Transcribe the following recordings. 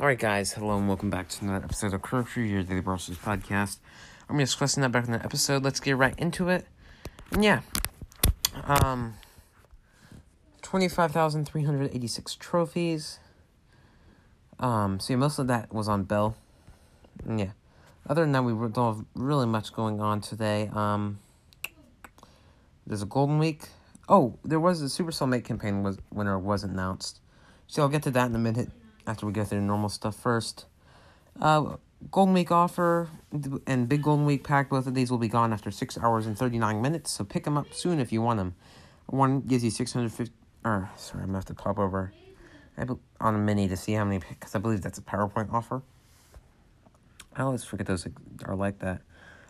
Alright, guys, hello and welcome back to another episode of Curfew, your Daily Browsers podcast. I'm just discussing that back in the episode. Let's get right into it. And yeah, um, 25,386 trophies. Um, so yeah, most of that was on Belle. And yeah, other than that, we don't have really much going on today. Um, there's a Golden Week. Oh, there was a Supercell Make campaign was winner was announced. So I'll get to that in a minute after we go through the normal stuff first. Uh, Golden Week offer and Big Golden Week pack, both of these will be gone after 6 hours and 39 minutes, so pick them up soon if you want them. One gives you 650, or, sorry, I'm gonna have to pop over on a mini to see how many, because I believe that's a PowerPoint offer. I always forget those are like that.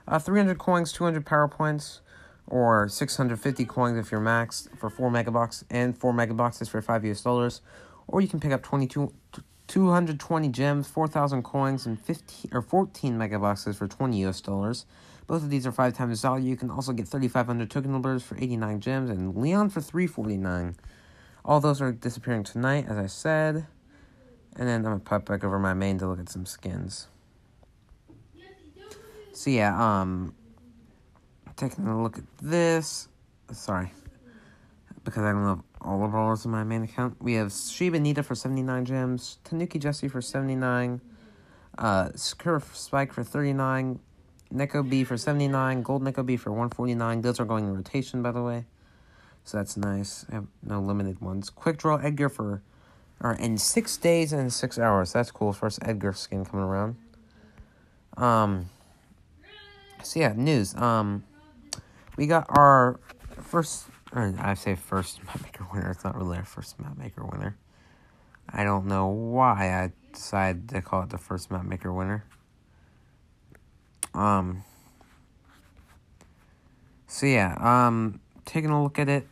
Uh, 300 coins, 200 PowerPoints, or 650 coins if you're maxed for 4 megabox, and 4 megaboxes for 5 US dollars. Or you can pick up 22, 220 gems, 4,000 coins, and 15 or 14 megaboxes for 20 US dollars. Both of these are five times the value. You can also get 3,500 token numbers for 89 gems and Leon for 349. All those are disappearing tonight, as I said. And then I'm gonna pop back over my main to look at some skins. So yeah, um, taking a look at this. Sorry, because I don't have all the brawlers in my main account. We have Shiba Nita for 79 gems, Tanuki Jesse for 79, uh, Scurf Spike for 39, Neko Bea for 79, Gold Neko Bea for 149. Those are going in rotation, by the way. So that's nice. I have no limited ones. Quick Draw Edgar for, or in six days and six hours. That's cool. First Edgar skin coming around. Um, so yeah, news. Um, we got our first or I say first map maker winner. It's not really our first map maker winner. I don't know why I decided to call it the first map maker winner. Um. So yeah, um, taking a look at it.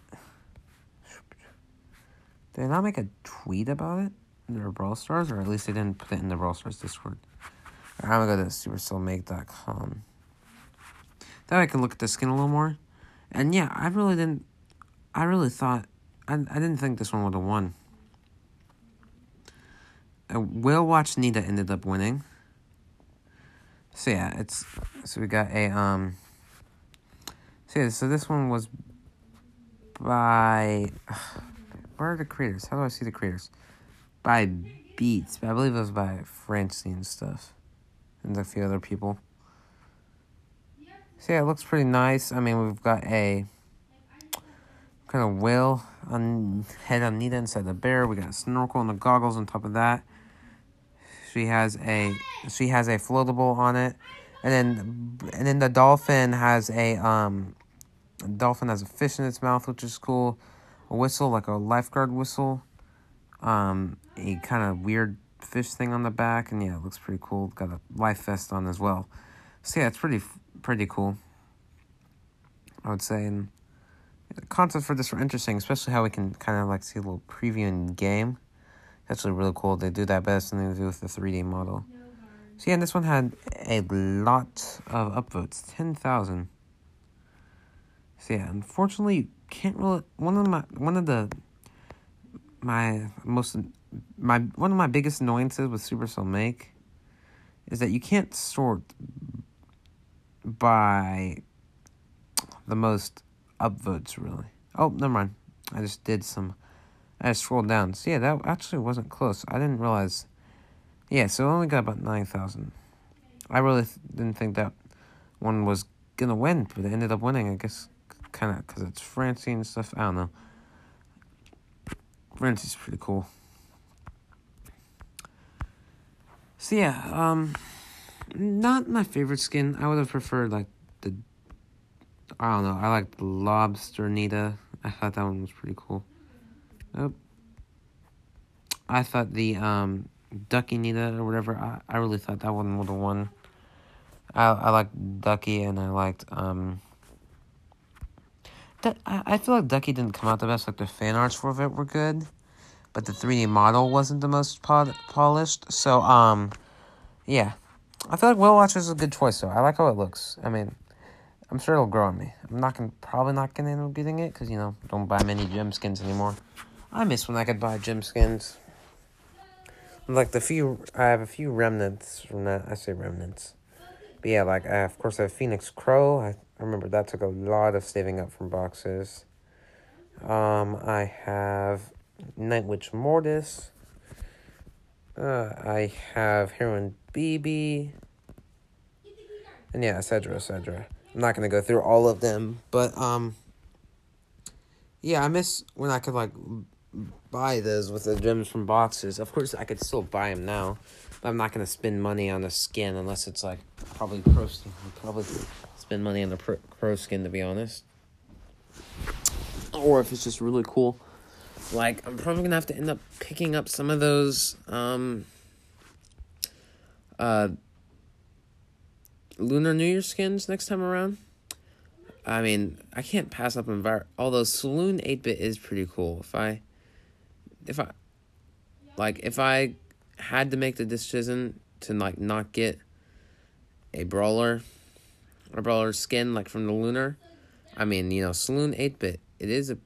Did I not make a tweet about it their Brawl Stars, or at least they didn't put it in the Brawl Stars Discord? I'm gonna go to supercellmake.com. That I can look at the skin a little more. And yeah, I really didn't I really thought I I didn't think this one would have won. Uh, Whale Watch Nita ended up winning. So yeah, it's so we got a um. So yeah, so this one was by where are the creators? How do I see the creators? By Beats, I believe it was by Francine stuff, and a few other people. So yeah, it looks pretty nice. I mean, we've got a kind of whale on head on Nita inside the bear. We got a snorkel and the goggles on top of that. She has a she has a floatable on it, and then and then the dolphin has a um, dolphin has a fish in its mouth, which is cool. A whistle like a lifeguard whistle. Um, a kind of weird fish thing on the back, and yeah, it looks pretty cool. Got a life vest on as well. So yeah, it's pretty pretty cool. I would say and the concepts for this were interesting, especially how we can kind of like see a little preview in game. It's actually really cool. They do that but it's something to do with the 3D model. So yeah, this one had a lot of upvotes, 10,000. So yeah, unfortunately, you can't really, one of my, one of the, my most, my, one of my biggest annoyances with Supercell Make is that you can't sort by the most upvotes, really. Oh, never mind. I just did some. I just scrolled down. So, yeah, that actually wasn't close. I didn't realize. Yeah, so only got about 9,000. I really th- didn't think that one was to win, but it ended up winning, I guess, kind of because it's Francine and stuff. I don't know. Francine's pretty cool. So, yeah, um, not my favorite skin. I would have preferred, like, I don't know. I like the lobster Nita. I thought that one was pretty cool. Nope. I thought the um Ducky Nita or whatever. I, I really thought that one was the one. I I liked Ducky and I liked um. That I, I feel like Ducky didn't come out the best. Like the fan arts for it were good, but the three D model wasn't the most pol- polished. So um, yeah, I feel like Whale Watch is a good choice. though. I like how it looks. I mean, I'm sure it'll grow on me. I'm not gonna probably not gonna end up getting it because you know don't buy many gem skins anymore. I miss when I could buy gem skins. like the few I have a few remnants from that. I say remnants, but yeah, like I, of course I have Phoenix Crow. I, I remember that took a lot of saving up from boxes. Um, I have Night Witch Mortis. Uh, I have Heroine Bibi. And yeah, etc. etc. I'm not gonna go through all of them, but um, yeah, I miss when I could like buy those with the gems from boxes. Of course, I could still buy them now, but I'm not gonna spend money on a skin unless it's like probably pro skin. Probably spend money on the pro, skin to be honest, or if it's just really cool. Like I'm probably gonna have to end up picking up some of those um uh Lunar New Year skins next time around. I mean, I can't pass up on Vir- although Saloon 8-bit is pretty cool. If I if I like if I had to make the decision to like not get a brawler a brawler skin like from the lunar, I mean, you know, Saloon 8-bit, it is a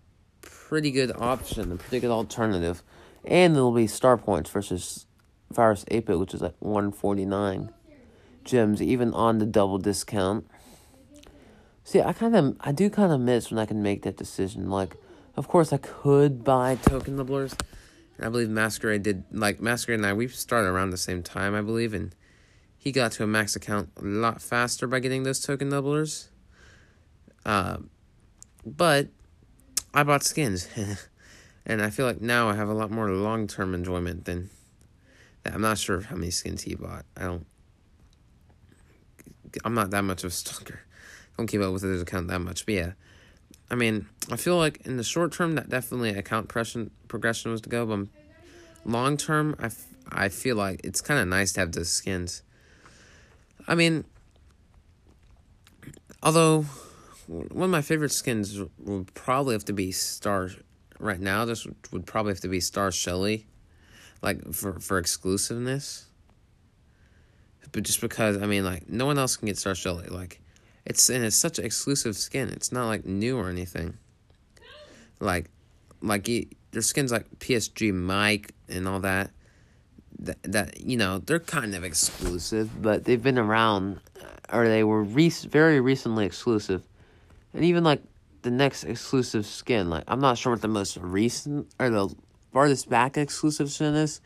pretty good option, a pretty good alternative. And it'll be star points versus Virus 8-bit, which is like 149 gems even on the double discount. See, I kind of I do kind of miss when I can make that decision like of course, I could buy token doublers. I believe Masquerade did, like, Masquerade and I, we started around the same time, I believe, and he got to a max account a lot faster by getting those token doublers. Uh, but I bought skins, and I feel like now I have a lot more long term enjoyment than. I'm not sure how many skins he bought. I don't. I'm not that much of a stalker. Don't keep up with his account that much, but yeah. I mean, I feel like in the short term that definitely account progression progression was to go, but long term, I, f- I feel like it's kind of nice to have those skins. I mean, although one of my favorite skins would probably have to be Star. Right now, this would probably have to be Star Shelly, like for for exclusiveness. But just because I mean, like no one else can get Star Shelly, like it's and it's such an exclusive skin. It's not like new or anything. Like, like their skins like PSG Mike and all that. That that you know they're kind of exclusive, but they've been around, uh, or they were rec- very recently exclusive, and even like the next exclusive skin. Like I'm not sure what the most recent or the farthest back exclusive skin is.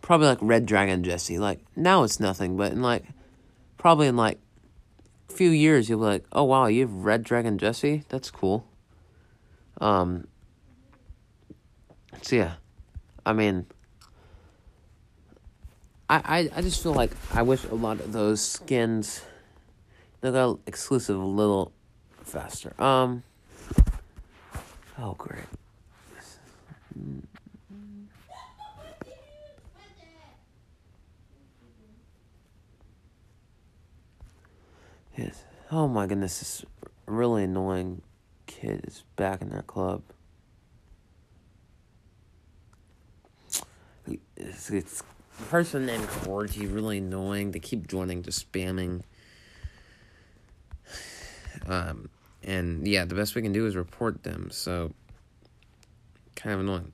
Probably like Red Dragon Jesse. Like now it's nothing, but in like probably in like a few years you'll be like, oh wow, you have Red Dragon Jesse? That's cool. Um so yeah. I mean I, I, I just feel like I wish a lot of those skins they got exclusive a little faster. Um Oh great. Yes. Oh my goodness, this really annoying kid is back in their club. It's, it's person named Corgi, really annoying. They keep joining, just spamming. Um, and yeah, the best we can do is report them. So, kind of annoying.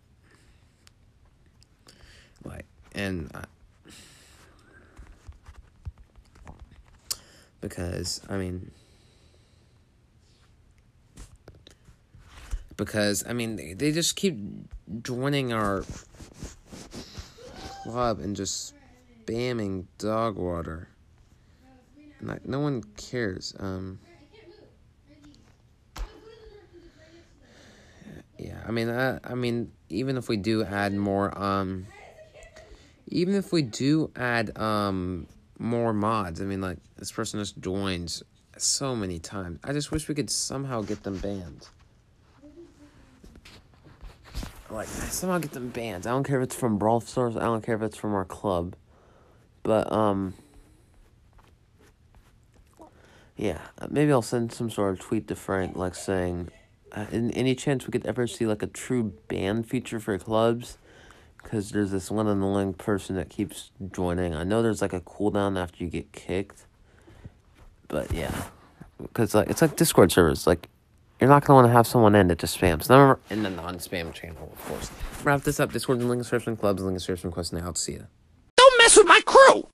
Like, and. Uh, because I mean because I mean they, they just keep joining our club and just spamming dog water. Like no one cares. Um Yeah, I mean I I mean even if we do add more um even if we do add um more mods. I mean, like, this person just joins so many times. I just wish we could somehow get them banned. Like, somehow get them banned. I don't care if it's from Brawl Stars. I don't care if it's from our club. But, um... Yeah, maybe I'll send some sort of tweet to Frank, like, saying... Uh, in any chance we could ever see, like, a true ban feature for clubs because there's this one annoying person that keeps joining. I know there's like a cooldown after you get kicked, but yeah, because like it's like Discord servers. Like you're not gonna want to have someone in that just spams. Remember, in the non-spam channel, of course. Wrap this up. Discord and link description, clubs, link description, quest now. I'll see ya. Don't mess with my crew!